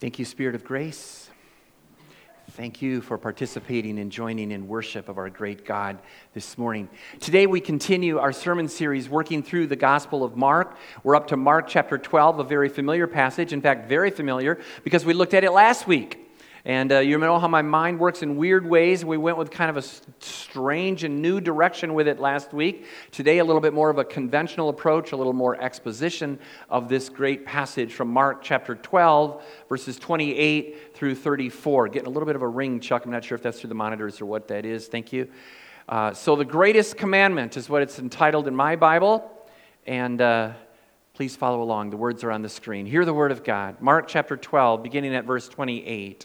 Thank you, Spirit of Grace. Thank you for participating and joining in worship of our great God this morning. Today we continue our sermon series working through the Gospel of Mark. We're up to Mark chapter 12, a very familiar passage. In fact, very familiar because we looked at it last week. And uh, you know how my mind works in weird ways. We went with kind of a strange and new direction with it last week. Today, a little bit more of a conventional approach, a little more exposition of this great passage from Mark chapter 12, verses 28 through 34. Getting a little bit of a ring, Chuck. I'm not sure if that's through the monitors or what that is. Thank you. Uh, so, the greatest commandment is what it's entitled in my Bible. And. Uh, Please follow along. The words are on the screen. Hear the word of God. Mark chapter 12, beginning at verse 28.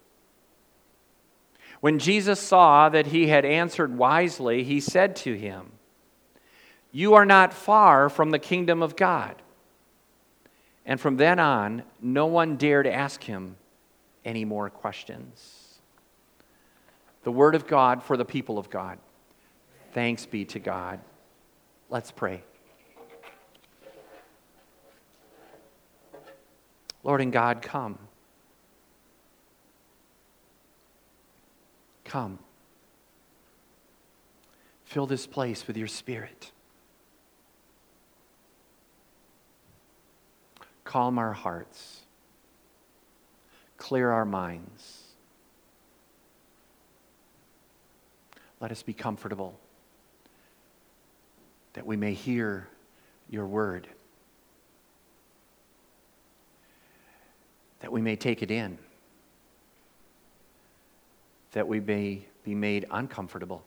When Jesus saw that he had answered wisely, he said to him, You are not far from the kingdom of God. And from then on, no one dared ask him any more questions. The word of God for the people of God. Thanks be to God. Let's pray. Lord and God, come. Come. Fill this place with your spirit. Calm our hearts. Clear our minds. Let us be comfortable that we may hear your word, that we may take it in that we may be made uncomfortable,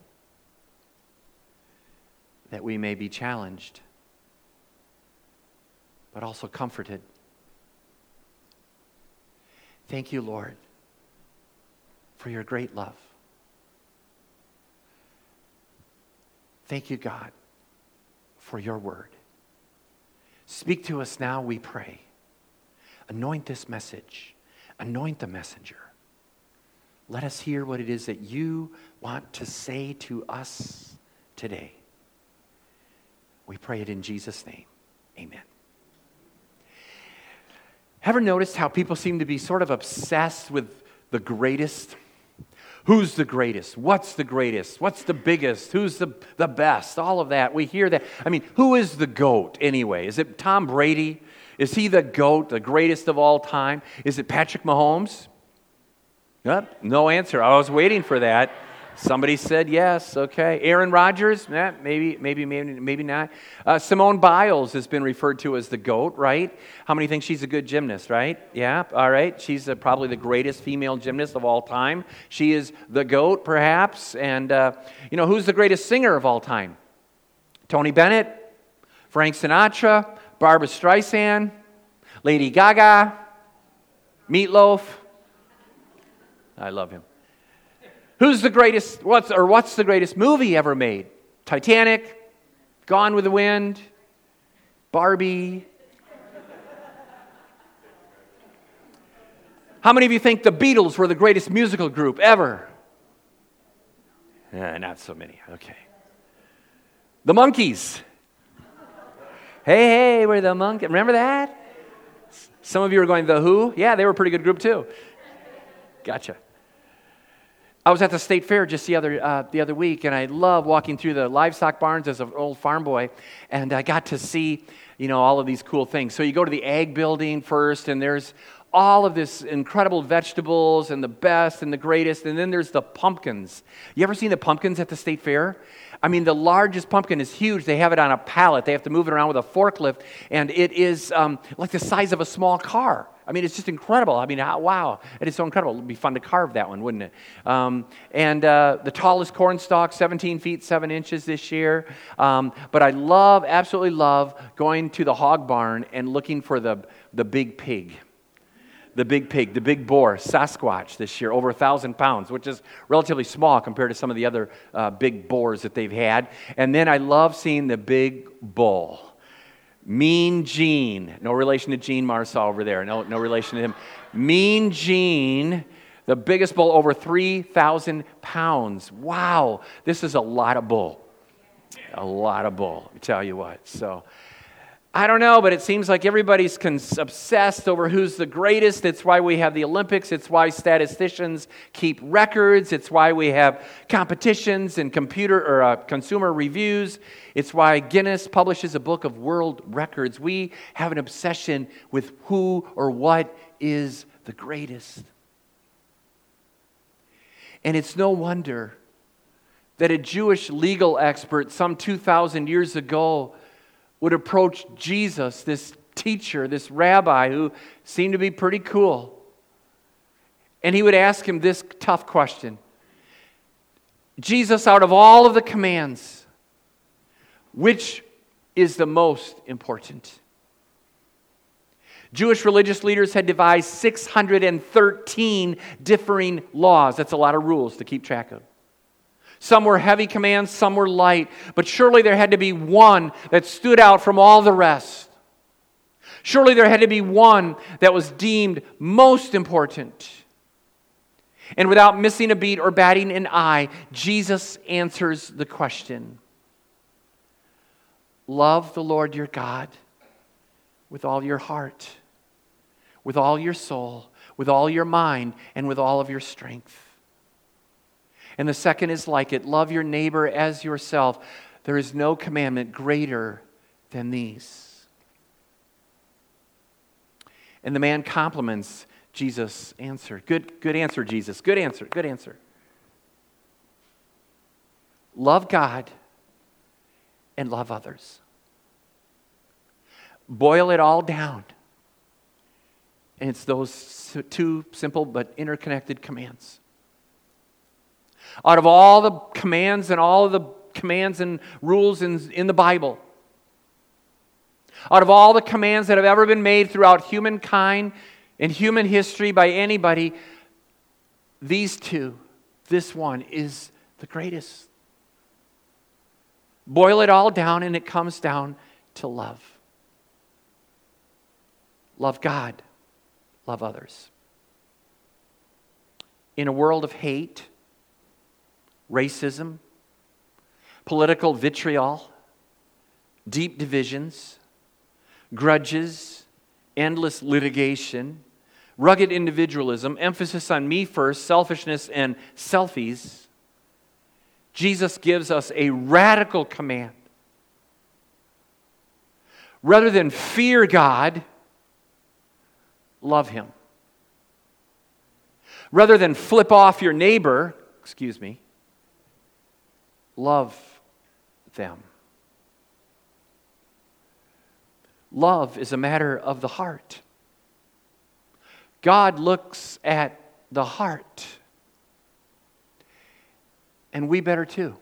that we may be challenged, but also comforted. Thank you, Lord, for your great love. Thank you, God, for your word. Speak to us now, we pray. Anoint this message, anoint the messenger. Let us hear what it is that you want to say to us today. We pray it in Jesus' name. Amen. Ever noticed how people seem to be sort of obsessed with the greatest? Who's the greatest? What's the greatest? What's the biggest? Who's the, the best? All of that. We hear that. I mean, who is the GOAT anyway? Is it Tom Brady? Is he the GOAT, the greatest of all time? Is it Patrick Mahomes? Yep, no answer. I was waiting for that. Somebody said yes. Okay. Aaron Rodgers? Maybe, maybe, maybe, maybe not. Uh, Simone Biles has been referred to as the GOAT, right? How many think she's a good gymnast, right? Yeah. All right. She's uh, probably the greatest female gymnast of all time. She is the GOAT, perhaps. And, uh, you know, who's the greatest singer of all time? Tony Bennett, Frank Sinatra, Barbra Streisand, Lady Gaga, Meatloaf. I love him. Who's the greatest, what's, or what's the greatest movie ever made? Titanic, Gone with the Wind, Barbie. How many of you think the Beatles were the greatest musical group ever? Eh, not so many. Okay. The Monkees. Hey, hey, we're the Monkees. Remember that? Some of you are going, The Who? Yeah, they were a pretty good group too. Gotcha. I was at the state fair just the other, uh, the other week, and I love walking through the livestock barns as an old farm boy, and I got to see, you know, all of these cool things. So you go to the ag building first, and there's all of this incredible vegetables and the best and the greatest. And then there's the pumpkins. You ever seen the pumpkins at the state fair? I mean, the largest pumpkin is huge. They have it on a pallet. They have to move it around with a forklift, and it is um, like the size of a small car. I mean, it's just incredible. I mean, how, wow, it is so incredible. It would be fun to carve that one, wouldn't it? Um, and uh, the tallest corn stalk, 17 feet 7 inches this year. Um, but I love, absolutely love, going to the hog barn and looking for the, the big pig the big pig, the big boar, Sasquatch this year, over a thousand pounds, which is relatively small compared to some of the other uh, big boars that they've had. And then I love seeing the big bull. Mean Gene, no relation to Gene Marsaw over there, no, no relation to him. Mean Gene, the biggest bull, over 3,000 pounds. Wow, this is a lot of bull. A lot of bull, I tell you what. So, I don't know, but it seems like everybody's obsessed over who's the greatest. It's why we have the Olympics. It's why statisticians keep records. It's why we have competitions and computer or uh, consumer reviews. It's why Guinness publishes a book of world records. We have an obsession with who or what is the greatest. And it's no wonder that a Jewish legal expert some 2,000 years ago would approach Jesus, this teacher, this rabbi who seemed to be pretty cool. And he would ask him this tough question Jesus, out of all of the commands, which is the most important? Jewish religious leaders had devised 613 differing laws. That's a lot of rules to keep track of. Some were heavy commands, some were light, but surely there had to be one that stood out from all the rest. Surely there had to be one that was deemed most important. And without missing a beat or batting an eye, Jesus answers the question Love the Lord your God with all your heart, with all your soul, with all your mind, and with all of your strength. And the second is like it love your neighbor as yourself. There is no commandment greater than these. And the man compliments Jesus' answer. Good, good answer, Jesus. Good answer. Good answer. Love God and love others. Boil it all down. And it's those two simple but interconnected commands. Out of all the commands and all of the commands and rules in, in the Bible, out of all the commands that have ever been made throughout humankind and human history by anybody, these two, this one is the greatest. Boil it all down, and it comes down to love. Love God, love others. In a world of hate, racism, political vitriol, deep divisions, grudges, endless litigation, rugged individualism, emphasis on me first, selfishness, and selfies, Jesus gives us a radical command. Rather than fear God, love Him. Rather than flip off your neighbor, excuse me, love them. Love is a matter of the heart. God looks at the heart. And we better too.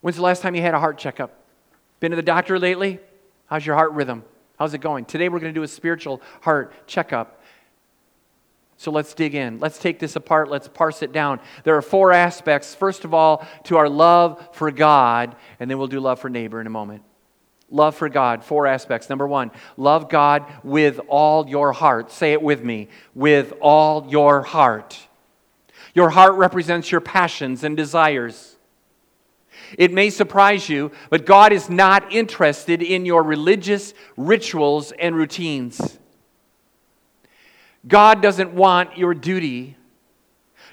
When's the last time you had a heart checkup? Been to the doctor lately? How's your heart rhythm? How's it going? Today we're going to do a spiritual heart checkup. So let's dig in. Let's take this apart. Let's parse it down. There are four aspects. First of all, to our love for God, and then we'll do love for neighbor in a moment. Love for God, four aspects. Number one, love God with all your heart. Say it with me with all your heart. Your heart represents your passions and desires. It may surprise you, but God is not interested in your religious rituals and routines. God doesn't want your duty.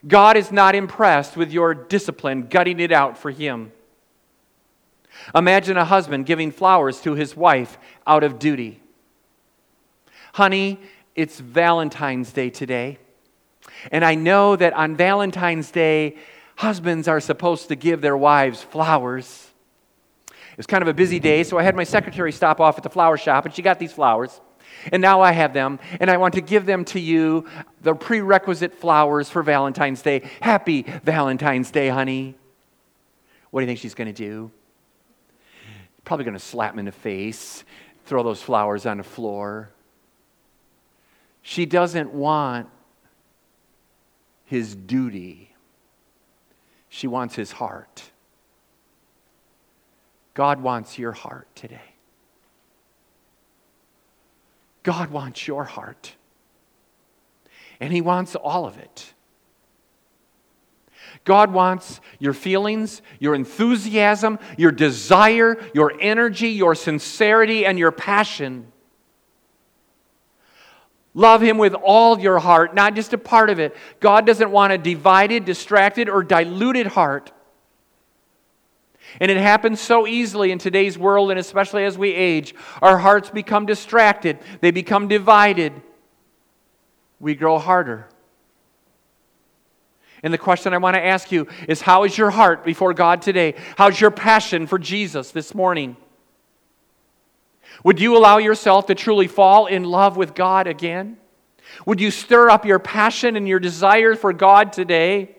God is not impressed with your discipline, gutting it out for Him. Imagine a husband giving flowers to his wife out of duty. Honey, it's Valentine's Day today. And I know that on Valentine's Day, husbands are supposed to give their wives flowers. It was kind of a busy day, so I had my secretary stop off at the flower shop, and she got these flowers. And now I have them, and I want to give them to you, the prerequisite flowers for Valentine's Day. Happy Valentine's Day, honey. What do you think she's going to do? Probably going to slap him in the face, throw those flowers on the floor. She doesn't want his duty, she wants his heart. God wants your heart today. God wants your heart. And He wants all of it. God wants your feelings, your enthusiasm, your desire, your energy, your sincerity, and your passion. Love Him with all your heart, not just a part of it. God doesn't want a divided, distracted, or diluted heart. And it happens so easily in today's world, and especially as we age. Our hearts become distracted, they become divided. We grow harder. And the question I want to ask you is how is your heart before God today? How's your passion for Jesus this morning? Would you allow yourself to truly fall in love with God again? Would you stir up your passion and your desire for God today?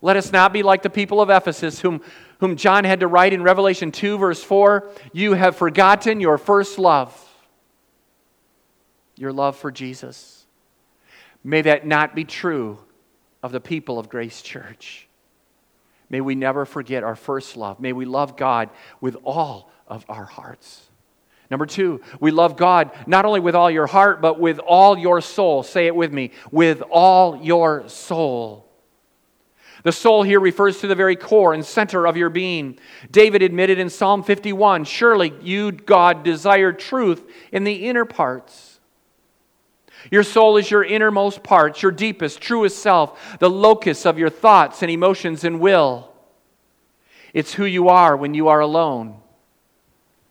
Let us not be like the people of Ephesus, whom, whom John had to write in Revelation 2, verse 4 You have forgotten your first love, your love for Jesus. May that not be true of the people of Grace Church. May we never forget our first love. May we love God with all of our hearts. Number two, we love God not only with all your heart, but with all your soul. Say it with me with all your soul. The soul here refers to the very core and center of your being. David admitted in Psalm 51 Surely you, God, desire truth in the inner parts. Your soul is your innermost parts, your deepest, truest self, the locus of your thoughts and emotions and will. It's who you are when you are alone,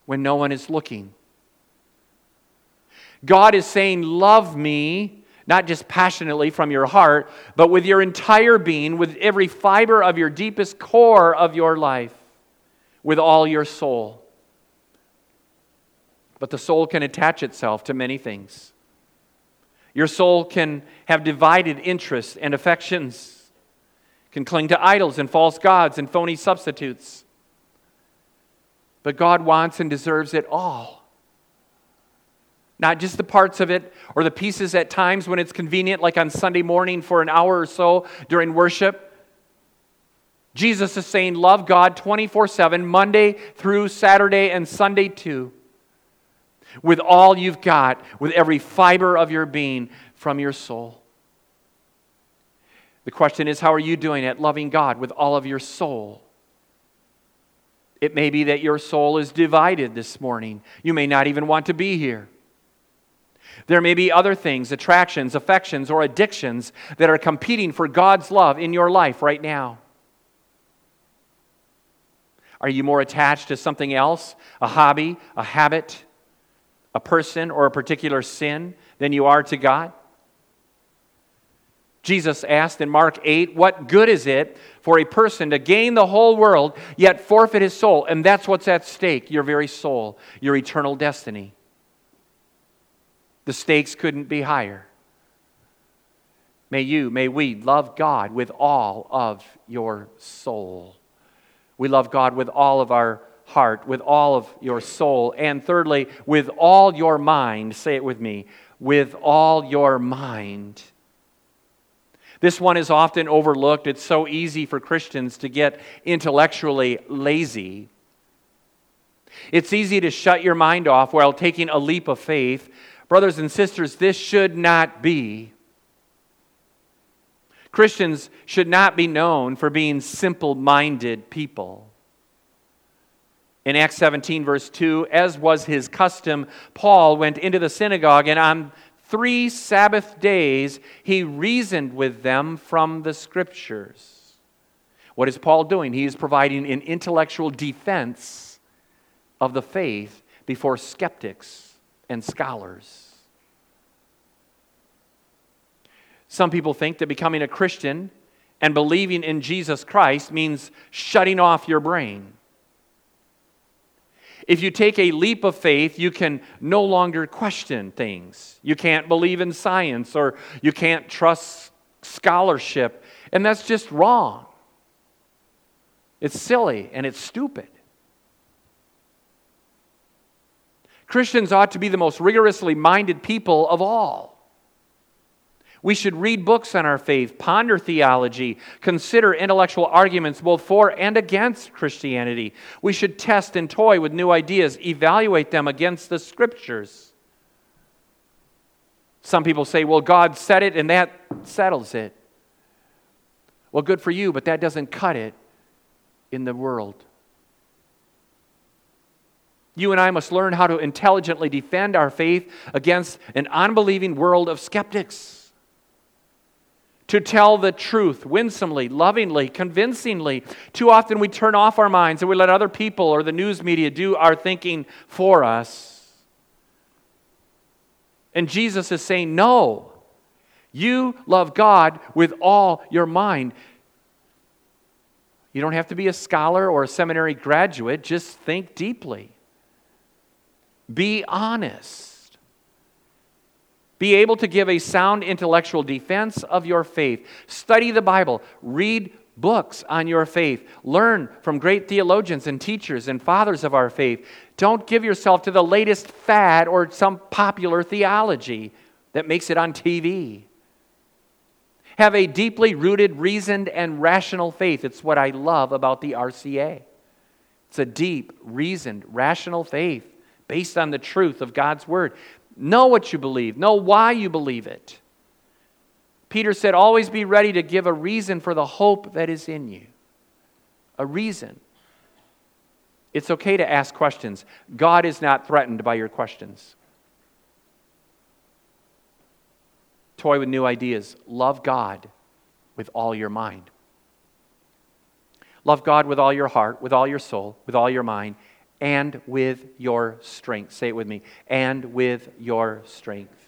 when no one is looking. God is saying, Love me not just passionately from your heart, but with your entire being, with every fiber of your deepest core of your life, with all your soul. But the soul can attach itself to many things. Your soul can have divided interests and affections, can cling to idols and false gods and phony substitutes. But God wants and deserves it all. Not just the parts of it or the pieces at times when it's convenient, like on Sunday morning for an hour or so during worship. Jesus is saying, Love God 24 7, Monday through Saturday and Sunday too, with all you've got, with every fiber of your being from your soul. The question is, how are you doing at loving God with all of your soul? It may be that your soul is divided this morning. You may not even want to be here. There may be other things, attractions, affections, or addictions that are competing for God's love in your life right now. Are you more attached to something else, a hobby, a habit, a person, or a particular sin than you are to God? Jesus asked in Mark 8, What good is it for a person to gain the whole world yet forfeit his soul? And that's what's at stake your very soul, your eternal destiny. The stakes couldn't be higher. May you, may we love God with all of your soul. We love God with all of our heart, with all of your soul. And thirdly, with all your mind. Say it with me with all your mind. This one is often overlooked. It's so easy for Christians to get intellectually lazy. It's easy to shut your mind off while taking a leap of faith Brothers and sisters, this should not be. Christians should not be known for being simple minded people. In Acts 17, verse 2, as was his custom, Paul went into the synagogue, and on three Sabbath days he reasoned with them from the scriptures. What is Paul doing? He is providing an intellectual defense of the faith before skeptics and scholars. Some people think that becoming a Christian and believing in Jesus Christ means shutting off your brain. If you take a leap of faith, you can no longer question things. You can't believe in science or you can't trust scholarship. And that's just wrong. It's silly and it's stupid. Christians ought to be the most rigorously minded people of all. We should read books on our faith, ponder theology, consider intellectual arguments both for and against Christianity. We should test and toy with new ideas, evaluate them against the scriptures. Some people say, well, God said it and that settles it. Well, good for you, but that doesn't cut it in the world. You and I must learn how to intelligently defend our faith against an unbelieving world of skeptics. To tell the truth winsomely, lovingly, convincingly. Too often we turn off our minds and we let other people or the news media do our thinking for us. And Jesus is saying, No. You love God with all your mind. You don't have to be a scholar or a seminary graduate, just think deeply. Be honest. Be able to give a sound intellectual defense of your faith. Study the Bible. Read books on your faith. Learn from great theologians and teachers and fathers of our faith. Don't give yourself to the latest fad or some popular theology that makes it on TV. Have a deeply rooted, reasoned, and rational faith. It's what I love about the RCA. It's a deep, reasoned, rational faith based on the truth of God's word. Know what you believe, know why you believe it. Peter said, Always be ready to give a reason for the hope that is in you. A reason. It's okay to ask questions. God is not threatened by your questions. Toy with new ideas. Love God with all your mind. Love God with all your heart, with all your soul, with all your mind, and with your strength. Say it with me. And with your strength.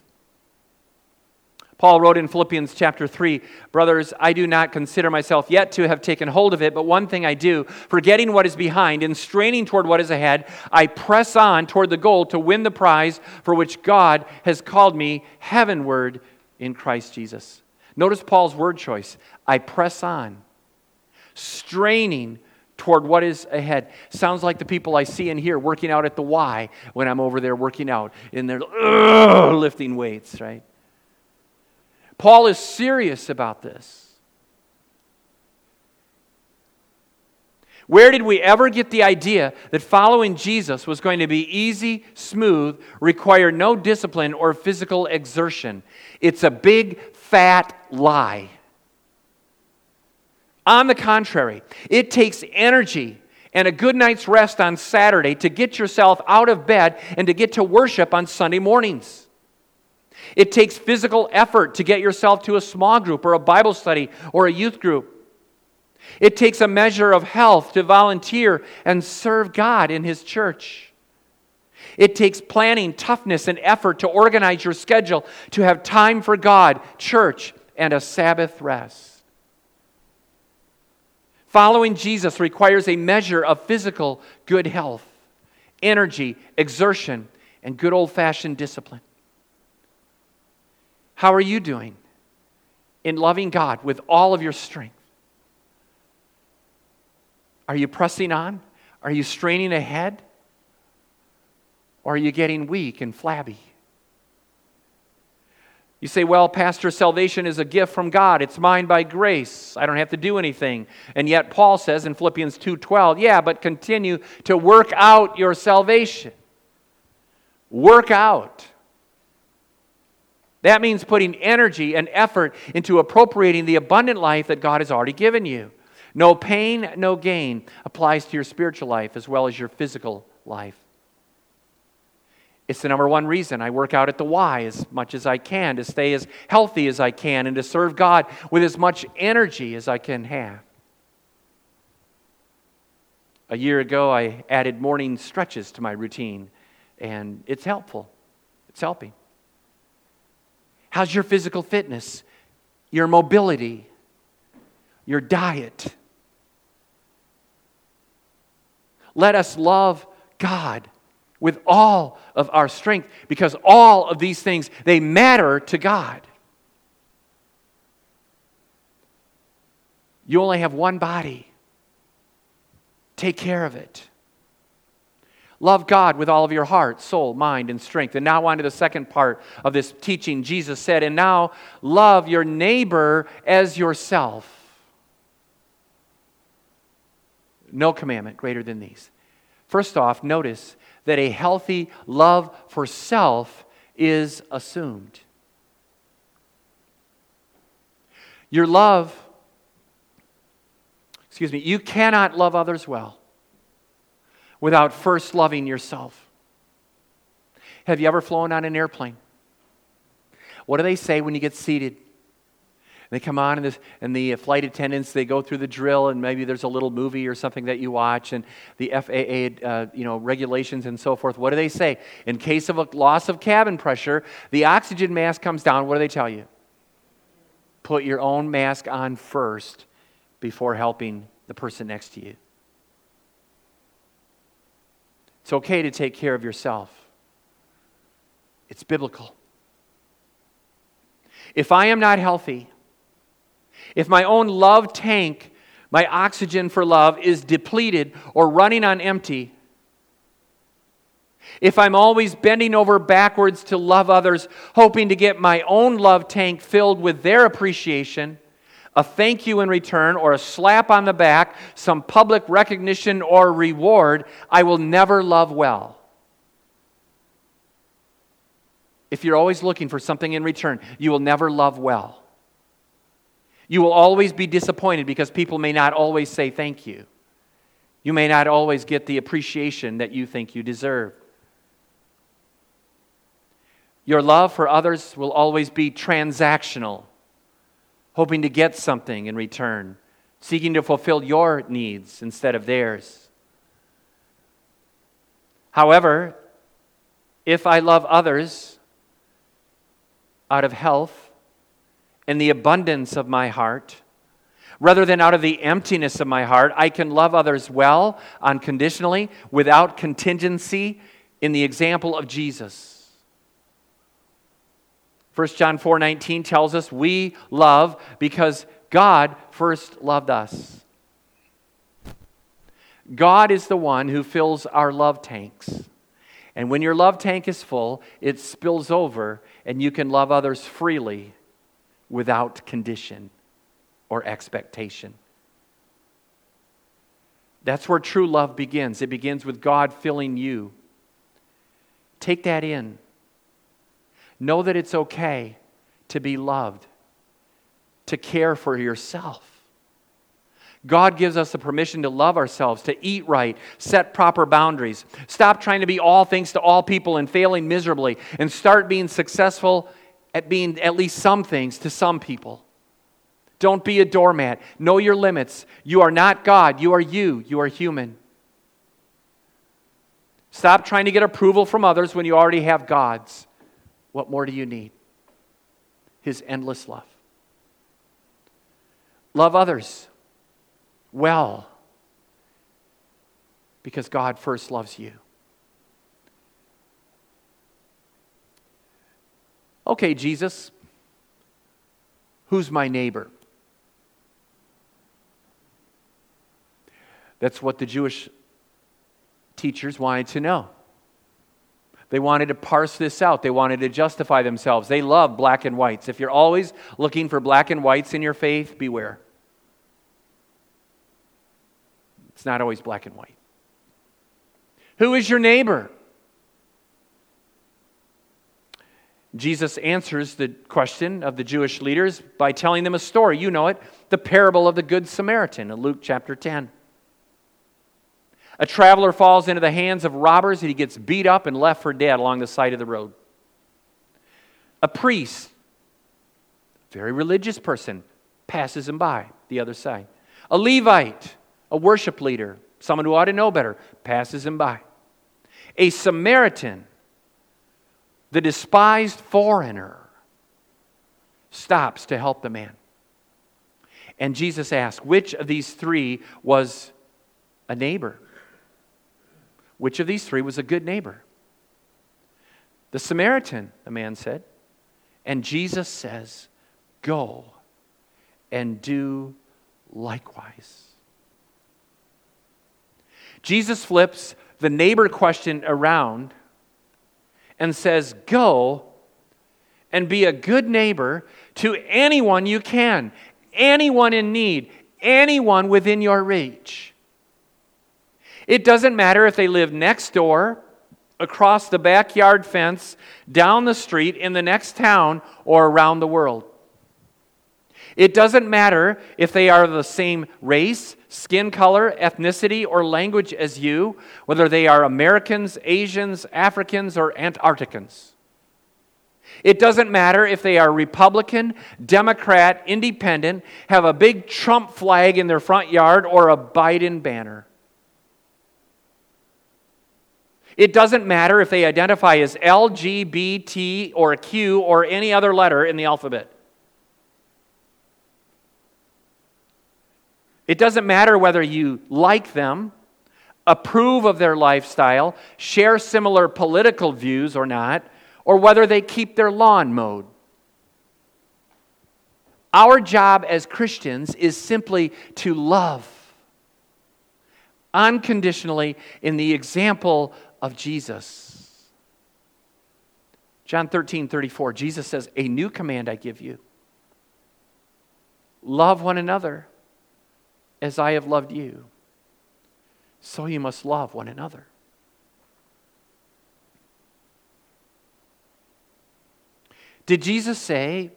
Paul wrote in Philippians chapter 3 Brothers, I do not consider myself yet to have taken hold of it, but one thing I do, forgetting what is behind and straining toward what is ahead, I press on toward the goal to win the prize for which God has called me heavenward in Christ Jesus. Notice Paul's word choice I press on, straining toward what is ahead. Sounds like the people I see and hear working out at the Y when I'm over there working out in their lifting weights, right? Paul is serious about this. Where did we ever get the idea that following Jesus was going to be easy, smooth, require no discipline or physical exertion? It's a big, fat lie. On the contrary, it takes energy and a good night's rest on Saturday to get yourself out of bed and to get to worship on Sunday mornings. It takes physical effort to get yourself to a small group or a Bible study or a youth group. It takes a measure of health to volunteer and serve God in His church. It takes planning, toughness, and effort to organize your schedule to have time for God, church, and a Sabbath rest. Following Jesus requires a measure of physical good health, energy, exertion, and good old fashioned discipline. How are you doing in loving God with all of your strength? Are you pressing on? Are you straining ahead? Or are you getting weak and flabby? You say, well, Pastor, salvation is a gift from God. It's mine by grace. I don't have to do anything. And yet Paul says in Philippians 2:12, yeah, but continue to work out your salvation. Work out. That means putting energy and effort into appropriating the abundant life that God has already given you. No pain, no gain applies to your spiritual life as well as your physical life. It's the number one reason I work out at the Y as much as I can to stay as healthy as I can and to serve God with as much energy as I can have. A year ago, I added morning stretches to my routine, and it's helpful. It's helping. How's your physical fitness? your mobility, your diet. Let us love God with all of our strength because all of these things they matter to God. You only have one body. Take care of it. Love God with all of your heart, soul, mind, and strength. And now, on to the second part of this teaching. Jesus said, And now love your neighbor as yourself. No commandment greater than these. First off, notice that a healthy love for self is assumed. Your love, excuse me, you cannot love others well without first loving yourself. Have you ever flown on an airplane? What do they say when you get seated? They come on, and, this, and the flight attendants they go through the drill, and maybe there's a little movie or something that you watch, and the FAA, uh, you know, regulations and so forth. What do they say? In case of a loss of cabin pressure, the oxygen mask comes down. What do they tell you? Put your own mask on first before helping the person next to you. It's okay to take care of yourself. It's biblical. If I am not healthy, if my own love tank, my oxygen for love, is depleted or running on empty, if I'm always bending over backwards to love others, hoping to get my own love tank filled with their appreciation, a thank you in return, or a slap on the back, some public recognition or reward, I will never love well. If you're always looking for something in return, you will never love well. You will always be disappointed because people may not always say thank you. You may not always get the appreciation that you think you deserve. Your love for others will always be transactional hoping to get something in return, seeking to fulfill your needs instead of theirs. However, if I love others out of health and the abundance of my heart, rather than out of the emptiness of my heart, I can love others well, unconditionally, without contingency, in the example of Jesus. 1 John 4 19 tells us we love because God first loved us. God is the one who fills our love tanks. And when your love tank is full, it spills over and you can love others freely without condition or expectation. That's where true love begins. It begins with God filling you. Take that in. Know that it's okay to be loved, to care for yourself. God gives us the permission to love ourselves, to eat right, set proper boundaries. Stop trying to be all things to all people and failing miserably, and start being successful at being at least some things to some people. Don't be a doormat. Know your limits. You are not God. You are you. You are human. Stop trying to get approval from others when you already have God's. What more do you need? His endless love. Love others well because God first loves you. Okay, Jesus, who's my neighbor? That's what the Jewish teachers wanted to know. They wanted to parse this out. They wanted to justify themselves. They love black and whites. If you're always looking for black and whites in your faith, beware. It's not always black and white. Who is your neighbor? Jesus answers the question of the Jewish leaders by telling them a story. You know it the parable of the Good Samaritan in Luke chapter 10. A traveler falls into the hands of robbers and he gets beat up and left for dead along the side of the road. A priest, very religious person, passes him by the other side. A Levite, a worship leader, someone who ought to know better, passes him by. A Samaritan, the despised foreigner, stops to help the man. And Jesus asks, Which of these three was a neighbor? Which of these three was a good neighbor? The Samaritan, the man said. And Jesus says, Go and do likewise. Jesus flips the neighbor question around and says, Go and be a good neighbor to anyone you can, anyone in need, anyone within your reach. It doesn't matter if they live next door, across the backyard fence, down the street, in the next town, or around the world. It doesn't matter if they are the same race, skin color, ethnicity, or language as you, whether they are Americans, Asians, Africans, or Antarcticans. It doesn't matter if they are Republican, Democrat, Independent, have a big Trump flag in their front yard, or a Biden banner. It doesn't matter if they identify as L, G, B, T, or Q, or any other letter in the alphabet. It doesn't matter whether you like them, approve of their lifestyle, share similar political views or not, or whether they keep their lawn mowed. Our job as Christians is simply to love unconditionally in the example of Jesus. John 13, 34, Jesus says, A new command I give you love one another as I have loved you, so you must love one another. Did Jesus say,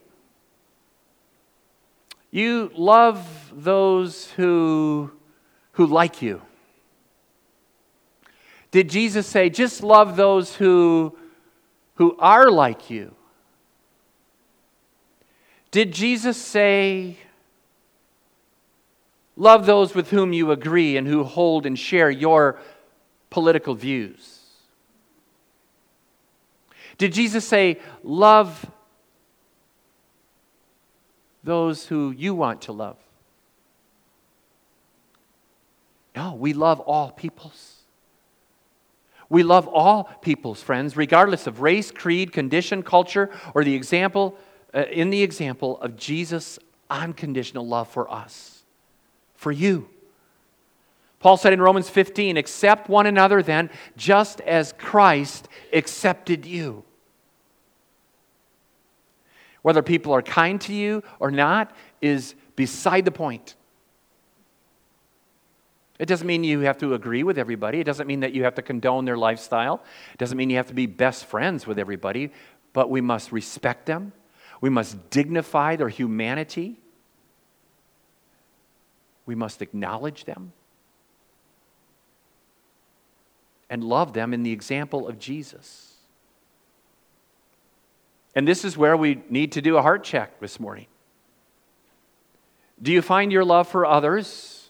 You love those who, who like you? Did Jesus say, Just love those who, who are like you? Did Jesus say, Love those with whom you agree and who hold and share your political views. Did Jesus say, Love those who you want to love? No, we love all peoples. We love all peoples, friends, regardless of race, creed, condition, culture, or the example, uh, in the example of Jesus' unconditional love for us for you. Paul said in Romans 15, accept one another then, just as Christ accepted you. Whether people are kind to you or not is beside the point. It doesn't mean you have to agree with everybody. It doesn't mean that you have to condone their lifestyle. It doesn't mean you have to be best friends with everybody, but we must respect them. We must dignify their humanity. We must acknowledge them and love them in the example of Jesus. And this is where we need to do a heart check this morning. Do you find your love for others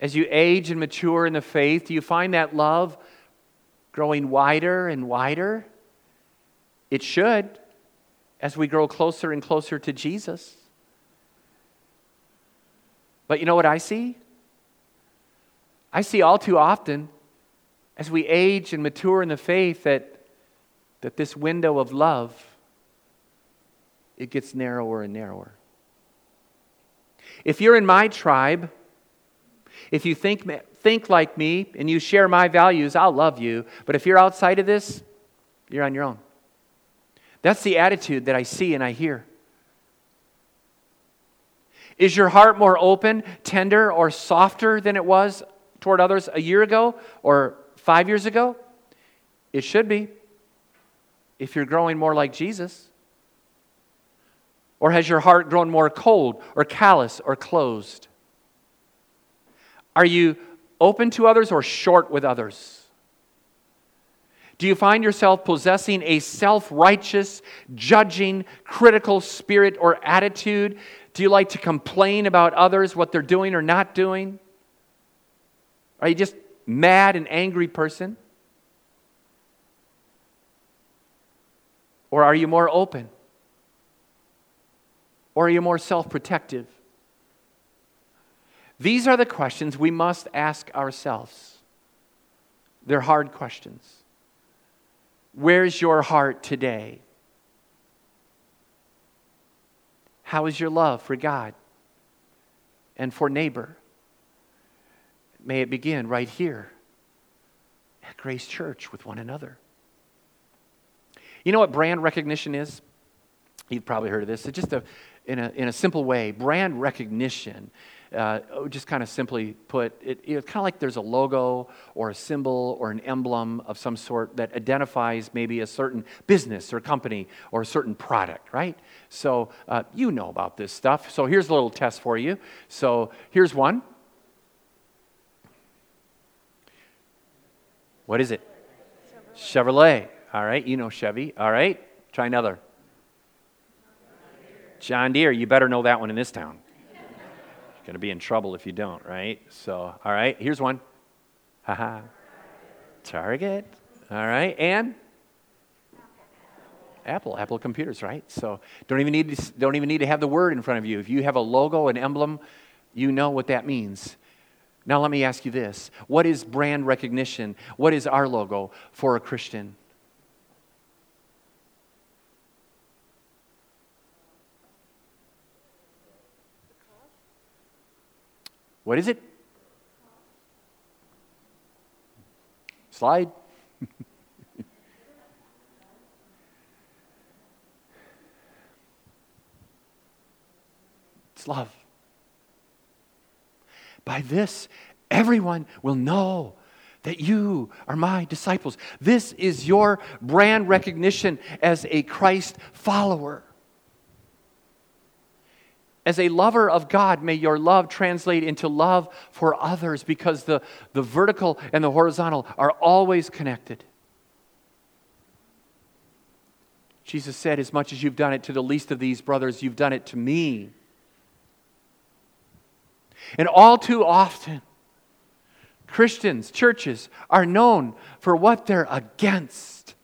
as you age and mature in the faith? Do you find that love growing wider and wider? It should as we grow closer and closer to Jesus. But you know what I see? I see all too often as we age and mature in the faith that, that this window of love it gets narrower and narrower. If you're in my tribe, if you think, think like me and you share my values, I'll love you. But if you're outside of this, you're on your own. That's the attitude that I see and I hear. Is your heart more open, tender, or softer than it was toward others a year ago or five years ago? It should be if you're growing more like Jesus. Or has your heart grown more cold or callous or closed? Are you open to others or short with others? Do you find yourself possessing a self righteous, judging, critical spirit or attitude do you like to complain about others, what they're doing or not doing? Are you just mad and angry person? Or are you more open? Or are you more self protective? These are the questions we must ask ourselves. They're hard questions. Where's your heart today? How is your love for God and for neighbor? May it begin right here at Grace Church with one another. You know what brand recognition is? You've probably heard of this. It's just a, in a, in a simple way, brand recognition uh, oh, just kind of simply put, it, it's kind of like there's a logo or a symbol or an emblem of some sort that identifies maybe a certain business or company or a certain product, right? So uh, you know about this stuff. So here's a little test for you. So here's one. What is it? Chevrolet. Chevrolet. All right, you know Chevy. All right, try another. John Deere. You better know that one in this town going to be in trouble if you don't, right? So, all right, here's one. Haha. Target. All right, and Apple, Apple computers, right? So don't even need to, don't even need to have the word in front of you. If you have a logo, an emblem, you know what that means. Now let me ask you this: What is brand recognition? What is our logo for a Christian? What is it? Slide. it's love. By this, everyone will know that you are my disciples. This is your brand recognition as a Christ follower. As a lover of God, may your love translate into love for others because the, the vertical and the horizontal are always connected. Jesus said, As much as you've done it to the least of these brothers, you've done it to me. And all too often, Christians, churches, are known for what they're against,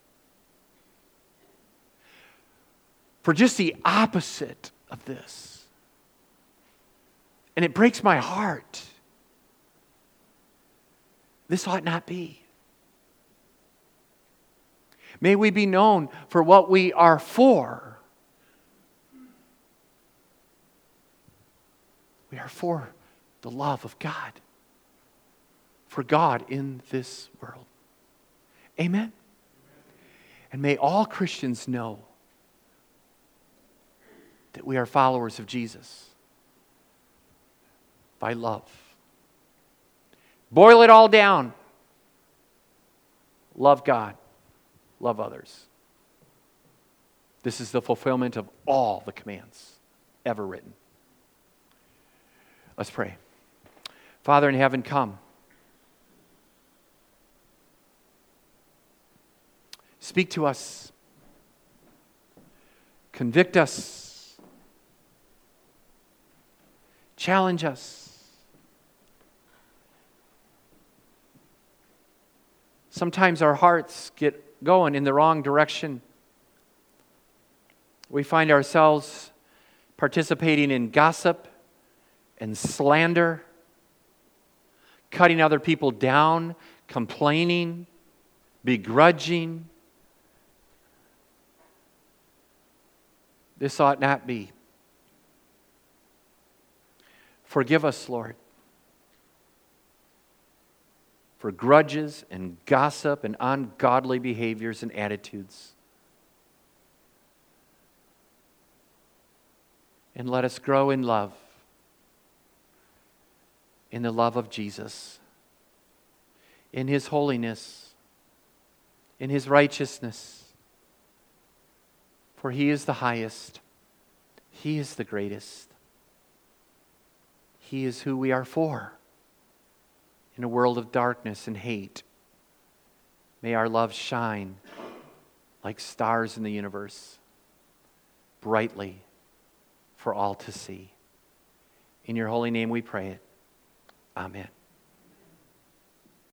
for just the opposite of this. And it breaks my heart. This ought not be. May we be known for what we are for. We are for the love of God, for God in this world. Amen? And may all Christians know that we are followers of Jesus by love. Boil it all down. Love God, love others. This is the fulfillment of all the commands ever written. Let's pray. Father in heaven, come. Speak to us. Convict us. Challenge us. Sometimes our hearts get going in the wrong direction. We find ourselves participating in gossip and slander, cutting other people down, complaining, begrudging. This ought not be. Forgive us, Lord for grudges and gossip and ungodly behaviors and attitudes. And let us grow in love, in the love of Jesus, in His holiness, in His righteousness. For He is the highest, He is the greatest, He is who we are for in a world of darkness and hate. May our love shine like stars in the universe, brightly for all to see. In your holy name we pray it. Amen.